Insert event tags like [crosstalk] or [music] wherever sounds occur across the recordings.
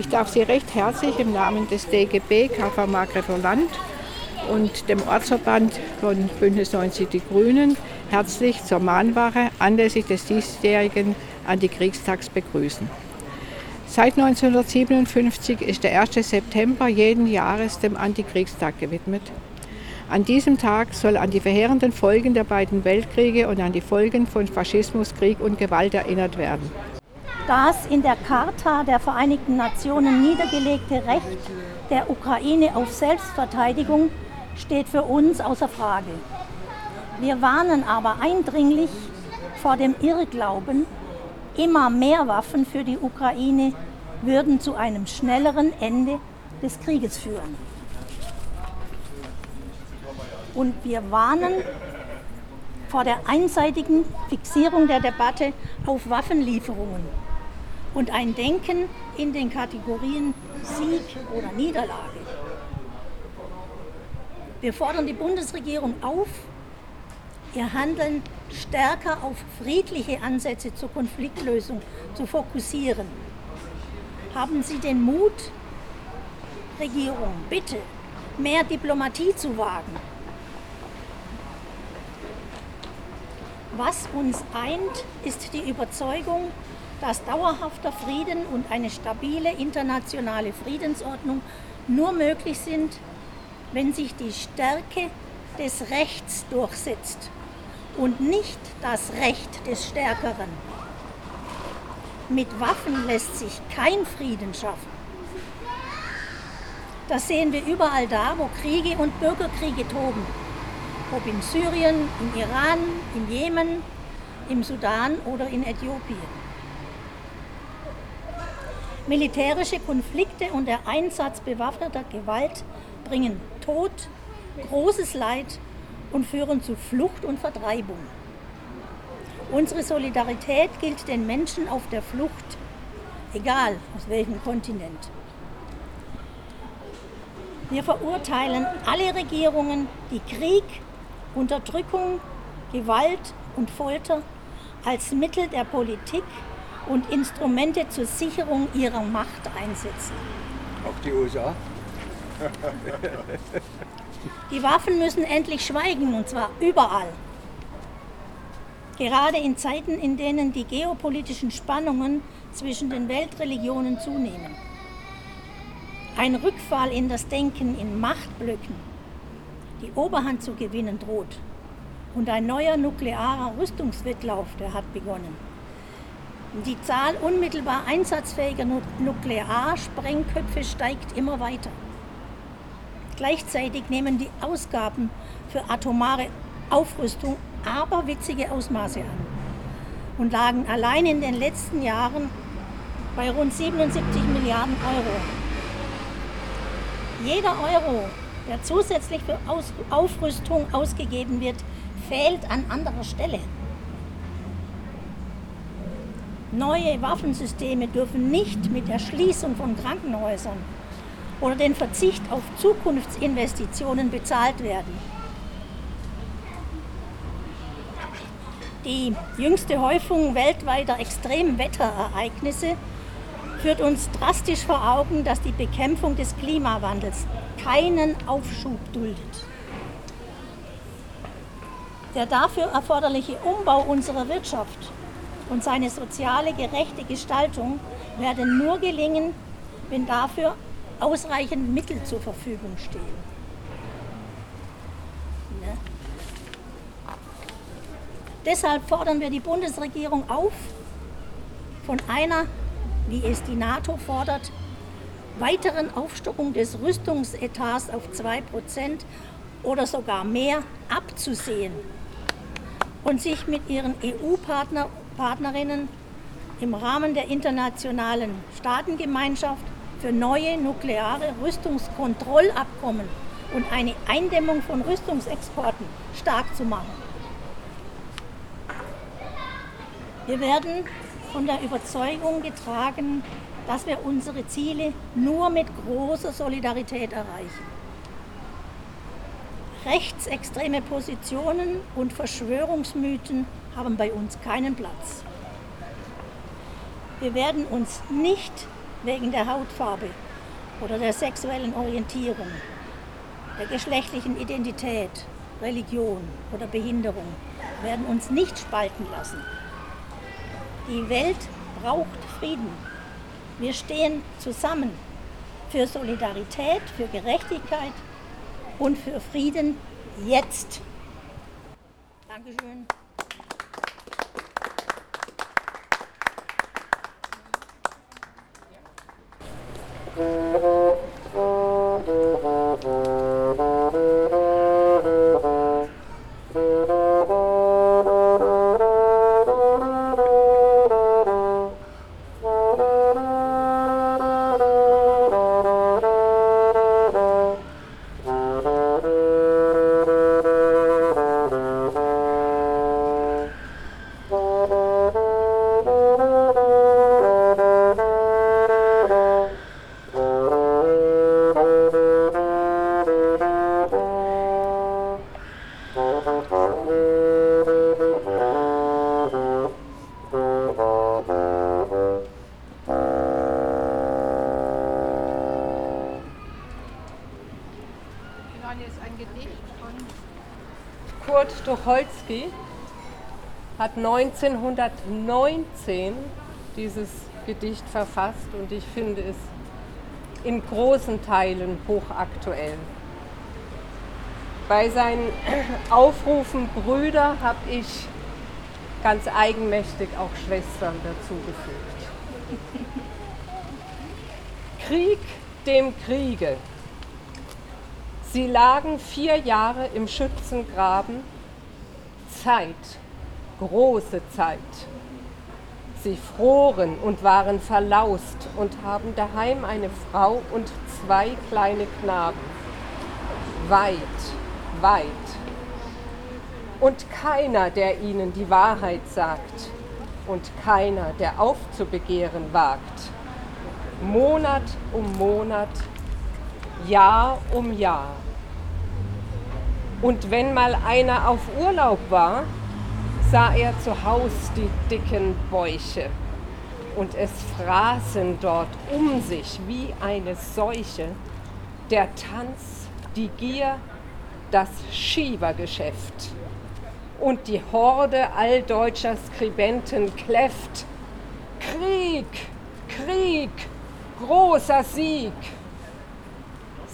Ich darf Sie recht herzlich im Namen des DGB KV Markgräfler Land und dem Ortsverband von Bündnis 90 Die Grünen herzlich zur Mahnwache anlässlich des diesjährigen Antikriegstags begrüßen. Seit 1957 ist der 1. September jeden Jahres dem Antikriegstag gewidmet. An diesem Tag soll an die verheerenden Folgen der beiden Weltkriege und an die Folgen von Faschismus, Krieg und Gewalt erinnert werden. Das in der Charta der Vereinigten Nationen niedergelegte Recht der Ukraine auf Selbstverteidigung steht für uns außer Frage. Wir warnen aber eindringlich vor dem Irrglauben, immer mehr Waffen für die Ukraine würden zu einem schnelleren Ende des Krieges führen. Und wir warnen vor der einseitigen Fixierung der Debatte auf Waffenlieferungen und ein Denken in den Kategorien Sieg oder Niederlage. Wir fordern die Bundesregierung auf, ihr Handeln stärker auf friedliche Ansätze zur Konfliktlösung zu fokussieren. Haben Sie den Mut, Regierung, bitte, mehr Diplomatie zu wagen. Was uns eint, ist die Überzeugung, dass dauerhafter Frieden und eine stabile internationale Friedensordnung nur möglich sind, wenn sich die Stärke des Rechts durchsetzt und nicht das Recht des Stärkeren. Mit Waffen lässt sich kein Frieden schaffen. Das sehen wir überall da, wo Kriege und Bürgerkriege toben. Ob in Syrien, im Iran, im Jemen, im Sudan oder in Äthiopien. Militärische Konflikte und der Einsatz bewaffneter Gewalt bringen Tod, großes Leid und führen zu Flucht und Vertreibung. Unsere Solidarität gilt den Menschen auf der Flucht, egal aus welchem Kontinent. Wir verurteilen alle Regierungen, die Krieg, Unterdrückung, Gewalt und Folter als Mittel der Politik und Instrumente zur Sicherung ihrer Macht einsetzen. Auch die USA? Die Waffen müssen endlich schweigen, und zwar überall. Gerade in Zeiten, in denen die geopolitischen Spannungen zwischen den Weltreligionen zunehmen. Ein Rückfall in das Denken in Machtblöcken, die Oberhand zu gewinnen droht. Und ein neuer nuklearer Rüstungswettlauf, der hat begonnen. Die Zahl unmittelbar einsatzfähiger Nuklearsprengköpfe steigt immer weiter. Gleichzeitig nehmen die Ausgaben für atomare Aufrüstung aberwitzige Ausmaße an und lagen allein in den letzten Jahren bei rund 77 Milliarden Euro. Jeder Euro, der zusätzlich für Aufrüstung ausgegeben wird, fehlt an anderer Stelle. Neue Waffensysteme dürfen nicht mit der Schließung von Krankenhäusern oder den Verzicht auf Zukunftsinvestitionen bezahlt werden. Die jüngste Häufung weltweiter Extremwetterereignisse führt uns drastisch vor Augen, dass die Bekämpfung des Klimawandels keinen Aufschub duldet. Der dafür erforderliche Umbau unserer Wirtschaft und seine soziale gerechte Gestaltung werden nur gelingen, wenn dafür ausreichend Mittel zur Verfügung stehen. Ne? Deshalb fordern wir die Bundesregierung auf, von einer, wie es die NATO fordert, weiteren Aufstockung des Rüstungsetats auf 2% oder sogar mehr abzusehen und sich mit ihren EU-Partnern Partnerinnen im Rahmen der internationalen Staatengemeinschaft für neue nukleare Rüstungskontrollabkommen und eine Eindämmung von Rüstungsexporten stark zu machen. Wir werden von der Überzeugung getragen, dass wir unsere Ziele nur mit großer Solidarität erreichen. Rechtsextreme Positionen und Verschwörungsmythen haben bei uns keinen Platz. Wir werden uns nicht wegen der Hautfarbe oder der sexuellen Orientierung, der geschlechtlichen Identität, Religion oder Behinderung werden uns nicht spalten lassen. Die Welt braucht Frieden. Wir stehen zusammen für Solidarität, für Gerechtigkeit und für Frieden jetzt. Dankeschön. Hat 1919 dieses Gedicht verfasst und ich finde es in großen Teilen hochaktuell. Bei seinen [clears throat] Aufrufen Brüder habe ich ganz eigenmächtig auch Schwestern dazugefügt. [laughs] Krieg dem Kriege. Sie lagen vier Jahre im Schützengraben Zeit, große Zeit. Sie froren und waren verlaust und haben daheim eine Frau und zwei kleine Knaben. Weit, weit. Und keiner, der ihnen die Wahrheit sagt und keiner, der aufzubegehren wagt. Monat um Monat, Jahr um Jahr. Und wenn mal einer auf Urlaub war, sah er zu Haus die dicken Bäuche. Und es fraßen dort um sich wie eine Seuche der Tanz, die Gier, das Schiebergeschäft. Und die Horde all deutscher Skribenten kläfft. Krieg, Krieg, großer Sieg.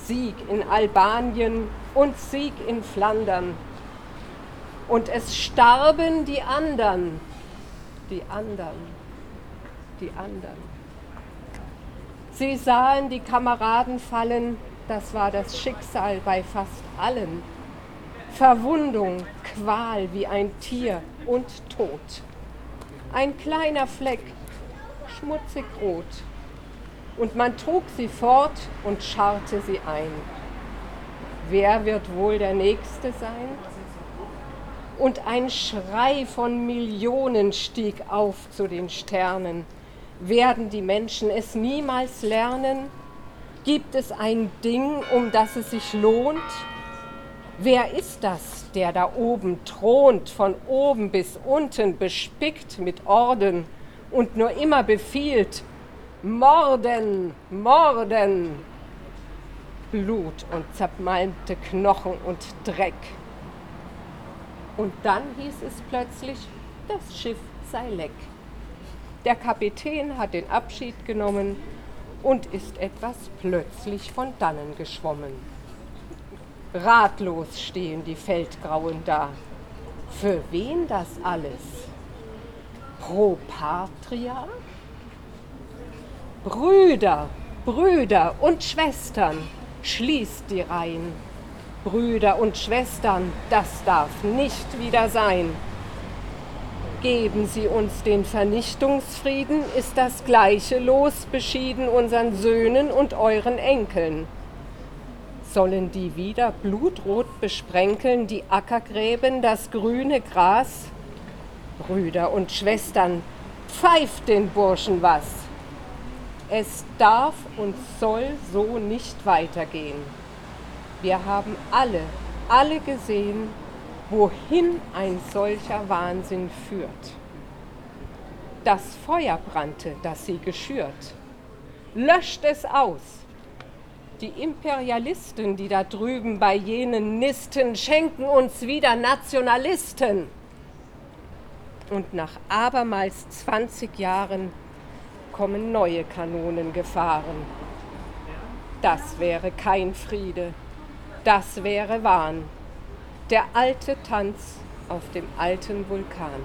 Sieg in Albanien, und Sieg in Flandern. Und es starben die anderen, die anderen, die anderen. Sie sahen die Kameraden fallen, das war das Schicksal bei fast allen. Verwundung, Qual wie ein Tier und Tod. Ein kleiner Fleck, schmutzig rot. Und man trug sie fort und scharrte sie ein wer wird wohl der Nächste sein? Und ein Schrei von Millionen stieg auf zu den Sternen. Werden die Menschen es niemals lernen? Gibt es ein Ding, um das es sich lohnt? Wer ist das, der da oben thront, von oben bis unten bespickt mit Orden und nur immer befiehlt, Morden, Morden, Blut und zermalmte Knochen und Dreck. Und dann hieß es plötzlich, das Schiff sei leck. Der Kapitän hat den Abschied genommen und ist etwas plötzlich von dannen geschwommen. Ratlos stehen die Feldgrauen da. Für wen das alles? Pro Patria? Brüder, Brüder und Schwestern, Schließt die Reihen. Brüder und Schwestern, das darf nicht wieder sein. Geben Sie uns den Vernichtungsfrieden, ist das gleiche Los beschieden unseren Söhnen und euren Enkeln. Sollen die wieder blutrot besprenkeln, die Ackergräben, das grüne Gras? Brüder und Schwestern, pfeift den Burschen was! Es darf und soll so nicht weitergehen. Wir haben alle, alle gesehen, wohin ein solcher Wahnsinn führt. Das Feuer brannte, das sie geschürt. Löscht es aus. Die Imperialisten, die da drüben bei jenen Nisten schenken uns wieder Nationalisten. Und nach abermals 20 Jahren kommen neue Kanonen gefahren. Das wäre kein Friede, das wäre Wahn. Der alte Tanz auf dem alten Vulkan.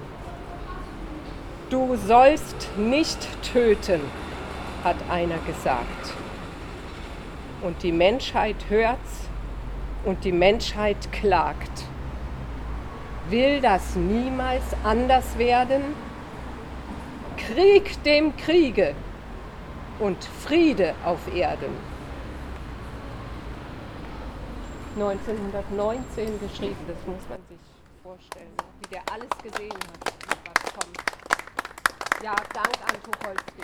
Du sollst nicht töten, hat einer gesagt. Und die Menschheit hört's und die Menschheit klagt. Will das niemals anders werden? Krieg dem Kriege und Friede auf Erden. 1919 geschrieben, das muss man sich vorstellen, wie der alles gesehen hat, was kommt. Ja, Dank an Tucholsky.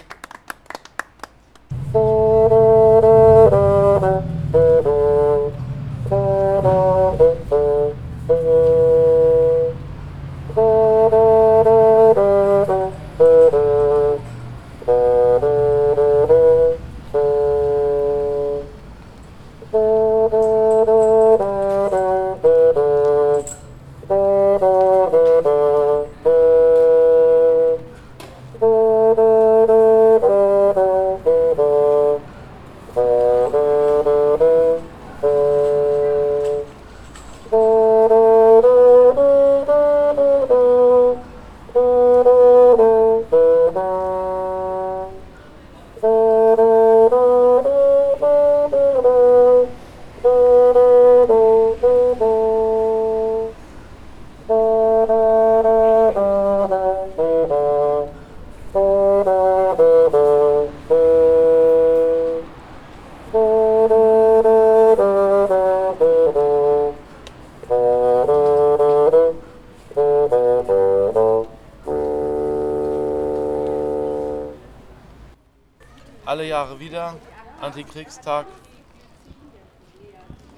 Jahre wieder, Antikriegstag.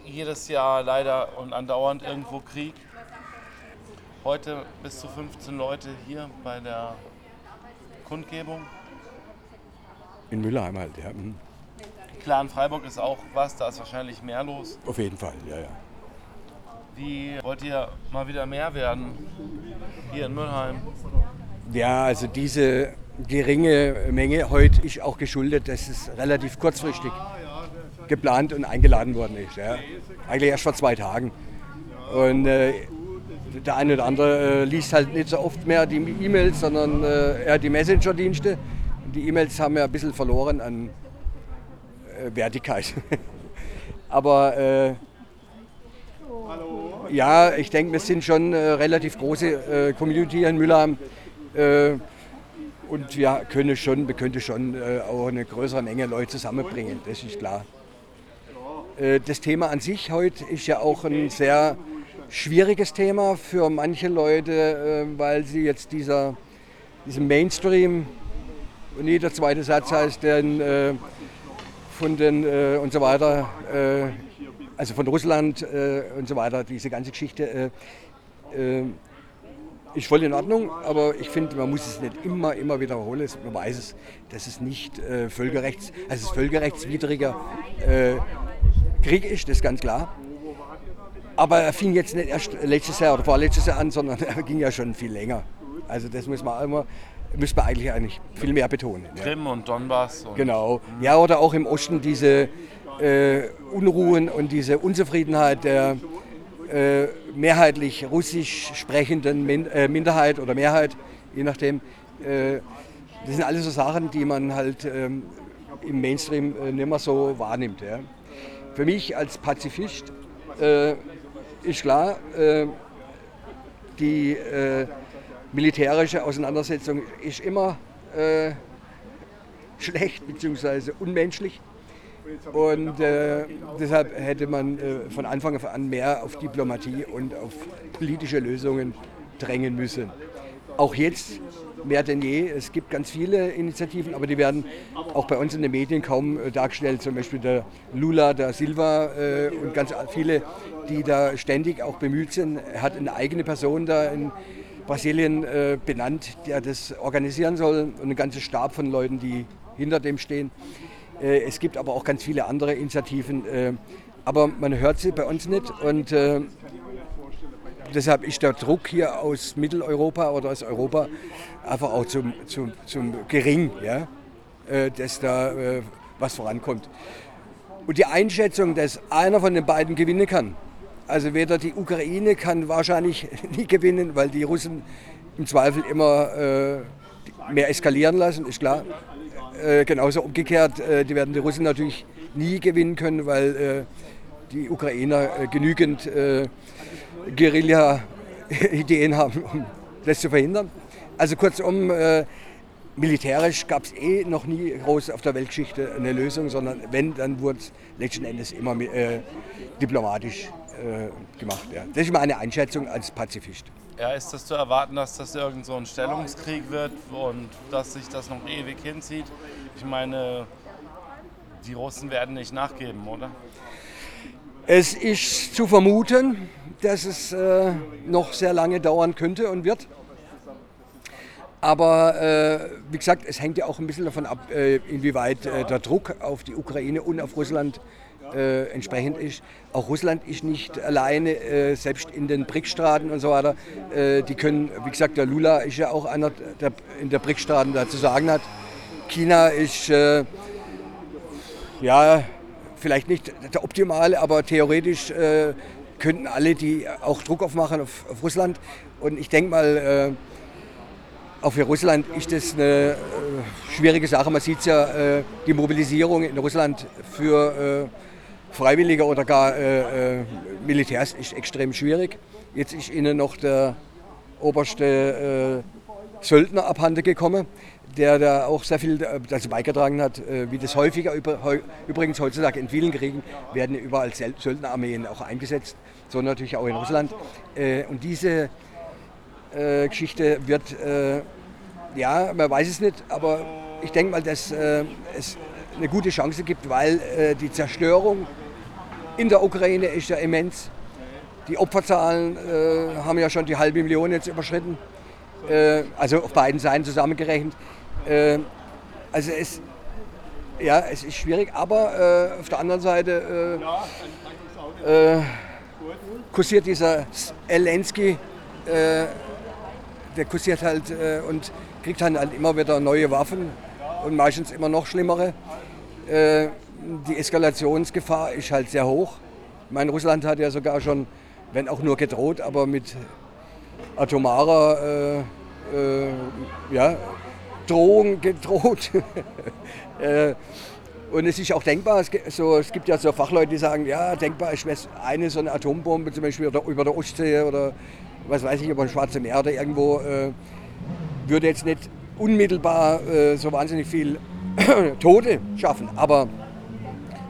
Jedes Jahr leider und andauernd irgendwo Krieg. Heute bis zu 15 Leute hier bei der Kundgebung. In Müllerheim halt, ja. Mhm. Klar, in Freiburg ist auch was, da ist wahrscheinlich mehr los. Auf jeden Fall, ja, ja. Wie wollt ihr mal wieder mehr werden hier in Mülheim? Ja, also diese geringe Menge heute ist auch geschuldet, dass es relativ kurzfristig geplant und eingeladen worden ist. Ja. Eigentlich erst vor zwei Tagen. Und äh, der eine oder andere äh, liest halt nicht so oft mehr die E-Mails, sondern äh, eher die Messenger-Dienste. Die E-Mails haben ja ein bisschen verloren an äh, Wertigkeit. [laughs] Aber äh, ja, ich denke, wir sind schon eine relativ große äh, Community in Mülheim. Und wir können schon, wir könnten schon äh, auch eine größere Menge Leute zusammenbringen, das ist klar. Äh, das Thema an sich heute ist ja auch ein sehr schwieriges Thema für manche Leute, äh, weil sie jetzt dieser, diesem Mainstream, und jeder zweite Satz heißt, äh, von den und so weiter, also von Russland und so weiter, diese ganze Geschichte ist voll in Ordnung, aber ich finde, man muss es nicht immer, immer wiederholen. Man weiß es, dass es nicht äh, völkerrechts, also es völkerrechtswidriger äh, Krieg ist, das ist ganz klar. Aber er fing jetzt nicht erst letztes Jahr oder vorletztes Jahr an, sondern [laughs] er ging ja schon viel länger. Also das muss man immer, müsste man eigentlich eigentlich viel mehr betonen. Krim ja. und Donbass. Und genau. Ja, oder auch im Osten diese äh, Unruhen und diese Unzufriedenheit der mehrheitlich russisch sprechenden Min äh, Minderheit oder Mehrheit, je nachdem. Äh, das sind alles so Sachen, die man halt ähm, im Mainstream äh, nicht mehr so wahrnimmt. Ja. Für mich als Pazifist äh, ist klar, äh, die militärische Auseinandersetzung ist immer schlecht bzw. unmenschlich. Und äh, deshalb hätte man äh, von Anfang an mehr auf Diplomatie und auf politische Lösungen drängen müssen. Auch jetzt mehr denn je. Es gibt ganz viele Initiativen, aber die werden auch bei uns in den Medien kaum äh, dargestellt. Zum Beispiel der Lula da Silva äh, und ganz viele, die da ständig auch bemüht sind. Er hat eine eigene Person da in Brasilien äh, benannt, der das organisieren soll und ein ganzer Stab von Leuten, die hinter dem stehen. Äh, es gibt aber auch ganz viele andere Initiativen, äh, aber man hört sie bei uns nicht und äh, deshalb ist der Druck hier aus Mitteleuropa oder aus Europa einfach auch zum, zum, zum gering, ja? Dass da was vorankommt. Und die Einschätzung, dass einer von den beiden gewinnen kann, also weder die Ukraine kann wahrscheinlich [laughs] nie gewinnen, weil die Russen im Zweifel immer mehr eskalieren lassen, ist klar. Äh, genauso umgekehrt, äh, die werden die Russen natürlich nie gewinnen können, weil äh, die Ukrainer äh, genügend äh, Guerilla-Ideen [laughs] haben, um das zu verhindern. Also kurzum, militärisch gab es eh noch nie groß auf der Weltgeschichte eine Lösung, sondern wenn, dann wurde es letzten Endes immer diplomatisch gemacht. Ja. Das ist meine Einschätzung als Pazifist. Ja, ist das zu erwarten, dass das irgend so ein Stellungskrieg wird und dass sich das noch ewig hinzieht? Ich meine, die Russen werden nicht nachgeben, oder? Es ist zu vermuten, dass es äh, noch sehr lange dauern könnte und wird. Aber äh, wie gesagt, es hängt ja auch ein bisschen davon ab, äh, inwieweit äh, der Druck auf die Ukraine und auf Russland äh, entsprechend ist. Auch Russland ist nicht alleine, äh, selbst in den BRIC-Staaten und so weiter. Äh, die können, wie gesagt, der Lula ist ja auch einer, der in der BRIC-Staaten da zu sagen hat. China ist, äh, ja, vielleicht nicht der optimale, aber theoretisch äh, könnten alle die auch Druck aufmachen auf, auf Russland. Und ich denke mal, äh, auch für Russland ist das eine schwierige Sache. Man sieht ja, die Mobilisierung in Russland für Freiwillige oder gar äh, äh, Militärs ist extrem schwierig. Jetzt ist ihnen noch der oberste äh, Söldner abhanden gekommen, der da auch sehr viel dazu beigetragen hat, äh, wie das häufiger übrigens heutzutage in vielen Kriegen werden überall Söldnerarmeen auch eingesetzt, so natürlich auch in Russland. Äh, und diese äh, Geschichte wird, ja, man weiß es nicht, aber ich denke mal, dass es eine gute Chance gibt, weil die Zerstörung in der Ukraine ist ja immens. Die Opferzahlen äh, haben ja schon die halbe Million jetzt überschritten, äh, also auf beiden Seiten zusammengerechnet. Äh, also es, ja, es ist schwierig, aber äh, auf der anderen Seite äh, äh, kursiert dieser Zelensky, der kursiert halt und kriegt dann halt immer wieder neue Waffen und meistens immer noch schlimmere die Eskalationsgefahr ist halt sehr hoch. Ich meine, Russland hat ja sogar schon, wenn auch nur gedroht, aber mit atomarer äh, äh, ja, Drohung gedroht. [laughs] äh, und es ist auch denkbar, es gibt, ja so Fachleute, die sagen, ja, denkbar ist eine so eine Atombombe zum Beispiel über der Ostsee oder was weiß ich, über das Schwarze Meer oder irgendwo, äh, würde jetzt nicht unmittelbar äh, so wahnsinnig viel [clears throat] Tote schaffen. Aber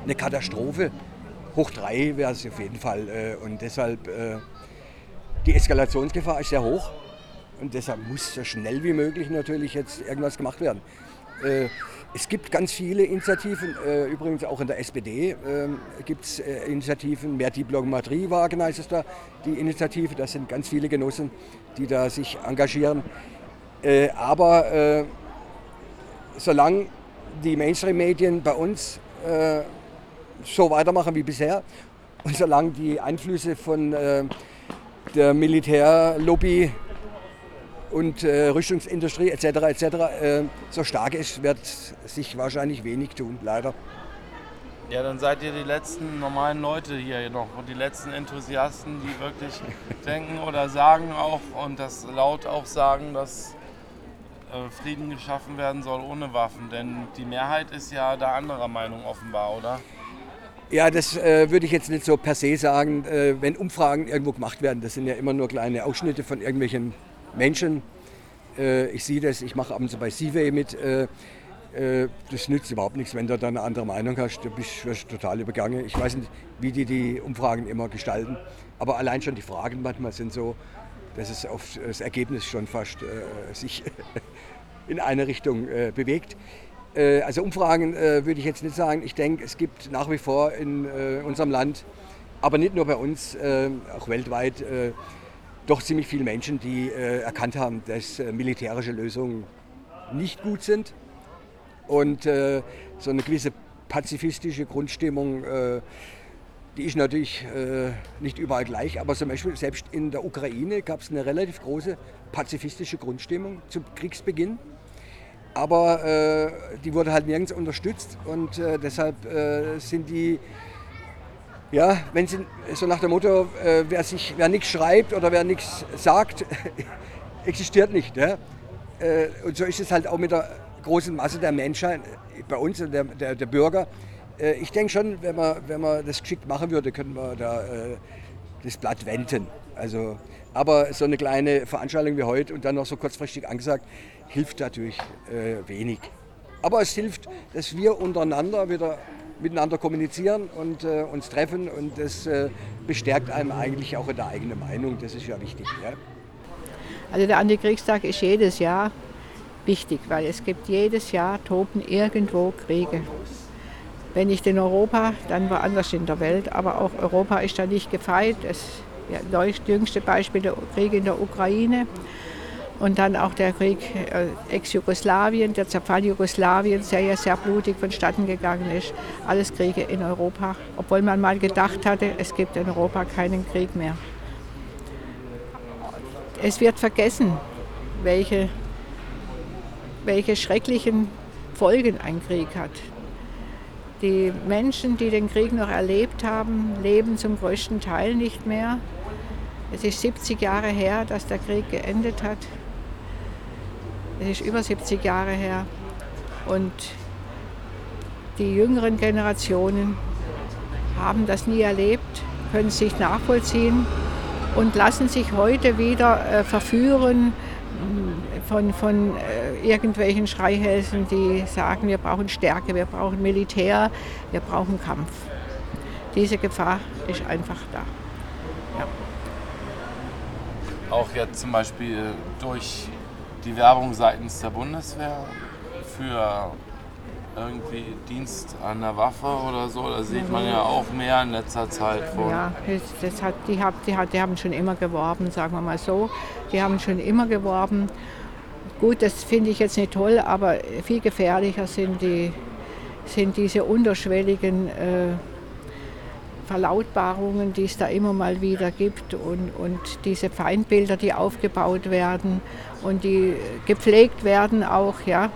eine Katastrophe. Hoch drei wäre es auf jeden Fall. Äh, und deshalb, äh, die Eskalationsgefahr ist sehr hoch. Und deshalb muss so schnell wie möglich natürlich jetzt irgendwas gemacht werden. Äh, es gibt ganz viele Initiativen, übrigens auch in der SPD gibt es Initiativen. Mehr Diplomatie wagen heißt es da, die Initiative. Das sind ganz viele Genossen, die da sich engagieren. aber solange die Mainstream-Medien bei uns so weitermachen wie bisher. Und solange die Einflüsse von äh, der Militärlobby und äh, Rüstungsindustrie etc. etc. Äh, so stark ist, wird sich wahrscheinlich wenig tun, leider. Ja, dann seid ihr die letzten normalen Leute hier noch und die letzten Enthusiasten, die wirklich [laughs] denken oder sagen auch und das laut auch sagen, dass äh, Frieden geschaffen werden soll ohne Waffen. Denn die Mehrheit ist ja da anderer Meinung offenbar, oder? Ja, das äh, würde ich jetzt nicht so per se sagen. Äh, wenn Umfragen irgendwo gemacht werden, das sind ja immer nur kleine Ausschnitte von irgendwelchen Menschen. Äh, ich sehe das, ich mache ab und zu bei Seaway mit. Äh, äh, das nützt überhaupt nichts, wenn du da eine andere Meinung hast. Du bist, wirst total übergangen. Ich weiß nicht, wie die die Umfragen immer gestalten. Aber allein schon die Fragen manchmal sind so, dass es auf das Ergebnis schon fast äh, sich [laughs] in eine Richtung bewegt. Äh, also Umfragen äh, würde ich jetzt nicht sagen. Ich denke, es gibt nach wie vor in äh, unserem Land, aber nicht nur bei uns, auch weltweit, doch ziemlich viele Menschen, die erkannt haben, dass militärische Lösungen nicht gut sind und so eine gewisse pazifistische Grundstimmung, die ist natürlich nicht überall gleich, aber zum Beispiel selbst in der Ukraine gab es eine relativ große pazifistische Grundstimmung zum Kriegsbeginn. Aber äh, die wurde halt nirgends unterstützt und äh, deshalb äh, sind die, ja, wenn sie so nach dem Motto, äh, wer, wer nichts schreibt oder wer nichts sagt, [laughs] existiert nicht. Äh, und so ist es halt auch mit der großen Masse der Menschheit, bei uns, der, der, der Bürger. Äh, ich denke schon, wenn man, wenn man das geschickt machen würde, könnten wir da äh, das Blatt wenden. Also, aber so eine kleine Veranstaltung wie heute und dann noch so kurzfristig angesagt, hilft natürlich äh, wenig. Aber es hilft, dass wir untereinander wieder miteinander kommunizieren und äh, uns treffen und das äh, bestärkt einem eigentlich auch in der eigenen Meinung. Das ist ja wichtig. Ja? Also der Antikriegstag ist jedes Jahr wichtig, weil es gibt jedes Jahr toben irgendwo Kriege. Wenn nicht in Europa, dann woanders in der Welt. Aber auch Europa ist da nicht gefeit. Das ja, jüngste Beispiel der Krieg in der Ukraine. Und dann auch der Krieg äh, ex-Jugoslawien, der Zerfall Jugoslawiens, der ja sehr blutig vonstatten gegangen ist. Alles Kriege in Europa, obwohl man mal gedacht hatte, es gibt in Europa keinen Krieg mehr. Es wird vergessen, welche, welche schrecklichen Folgen ein Krieg hat. Die Menschen, die den Krieg noch erlebt haben, leben zum größten Teil nicht mehr. Es ist 70 Jahre her, dass der Krieg geendet hat. Es ist über 70 Jahre her. Und die jüngeren Generationen haben das nie erlebt, können es sich nachvollziehen und lassen sich heute wieder äh, verführen von, von äh, irgendwelchen Schreihälsen, die sagen, wir brauchen Stärke, wir brauchen Militär, wir brauchen Kampf. Diese Gefahr ist einfach da. Auch jetzt zum Beispiel durch die Werbung seitens der Bundeswehr für irgendwie Dienst an der Waffe oder so. Da sieht man ja auch mehr in letzter Zeit von. Ja, das hat, die, die, die haben schon immer geworben, sagen wir mal so. Die haben schon immer geworben. Gut, das finde ich jetzt nicht toll, aber viel gefährlicher sind, die, sind diese unterschwelligen äh, Verlautbarungen, die es da immer mal wieder gibt und, und diese Feindbilder, die aufgebaut werden und die gepflegt werden auch, ja.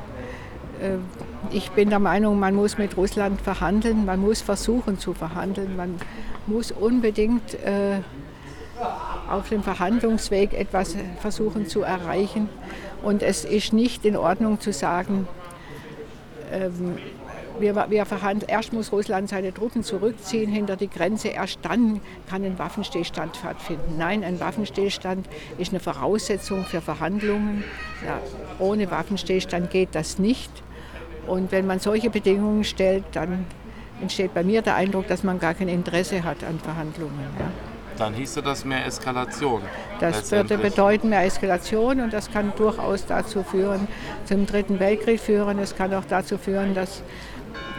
Äh, ich bin der Meinung, man muss mit Russland verhandeln, man muss versuchen zu verhandeln, man muss unbedingt äh, auf dem Verhandlungsweg etwas versuchen zu erreichen. Und es ist nicht in Ordnung zu sagen, ähm, wir, wir verhandeln, erst muss Russland seine Truppen zurückziehen hinter die Grenze, erst dann kann ein Waffenstillstand stattfinden. Nein, ein Waffenstillstand ist eine Voraussetzung für Verhandlungen. Ja, ohne Waffenstillstand geht das nicht. Und wenn man solche Bedingungen stellt, dann entsteht bei mir der Eindruck, dass man gar kein Interesse hat an Verhandlungen. Ja. Dann hieße das mehr Eskalation. Das würde bedeuten mehr Eskalation und das kann durchaus dazu führen, zum Dritten Weltkrieg führen. Es kann auch dazu führen, dass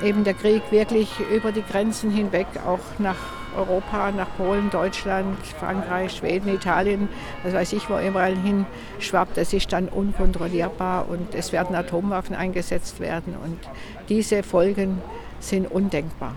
eben der Krieg wirklich über die Grenzen hinweg auch nach Europa, nach Polen, Deutschland, Frankreich, Schweden, Italien, was weiß ich, wo überall hin schwappt. Das ist dann unkontrollierbar und es werden Atomwaffen eingesetzt werden und diese Folgen sind undenkbar.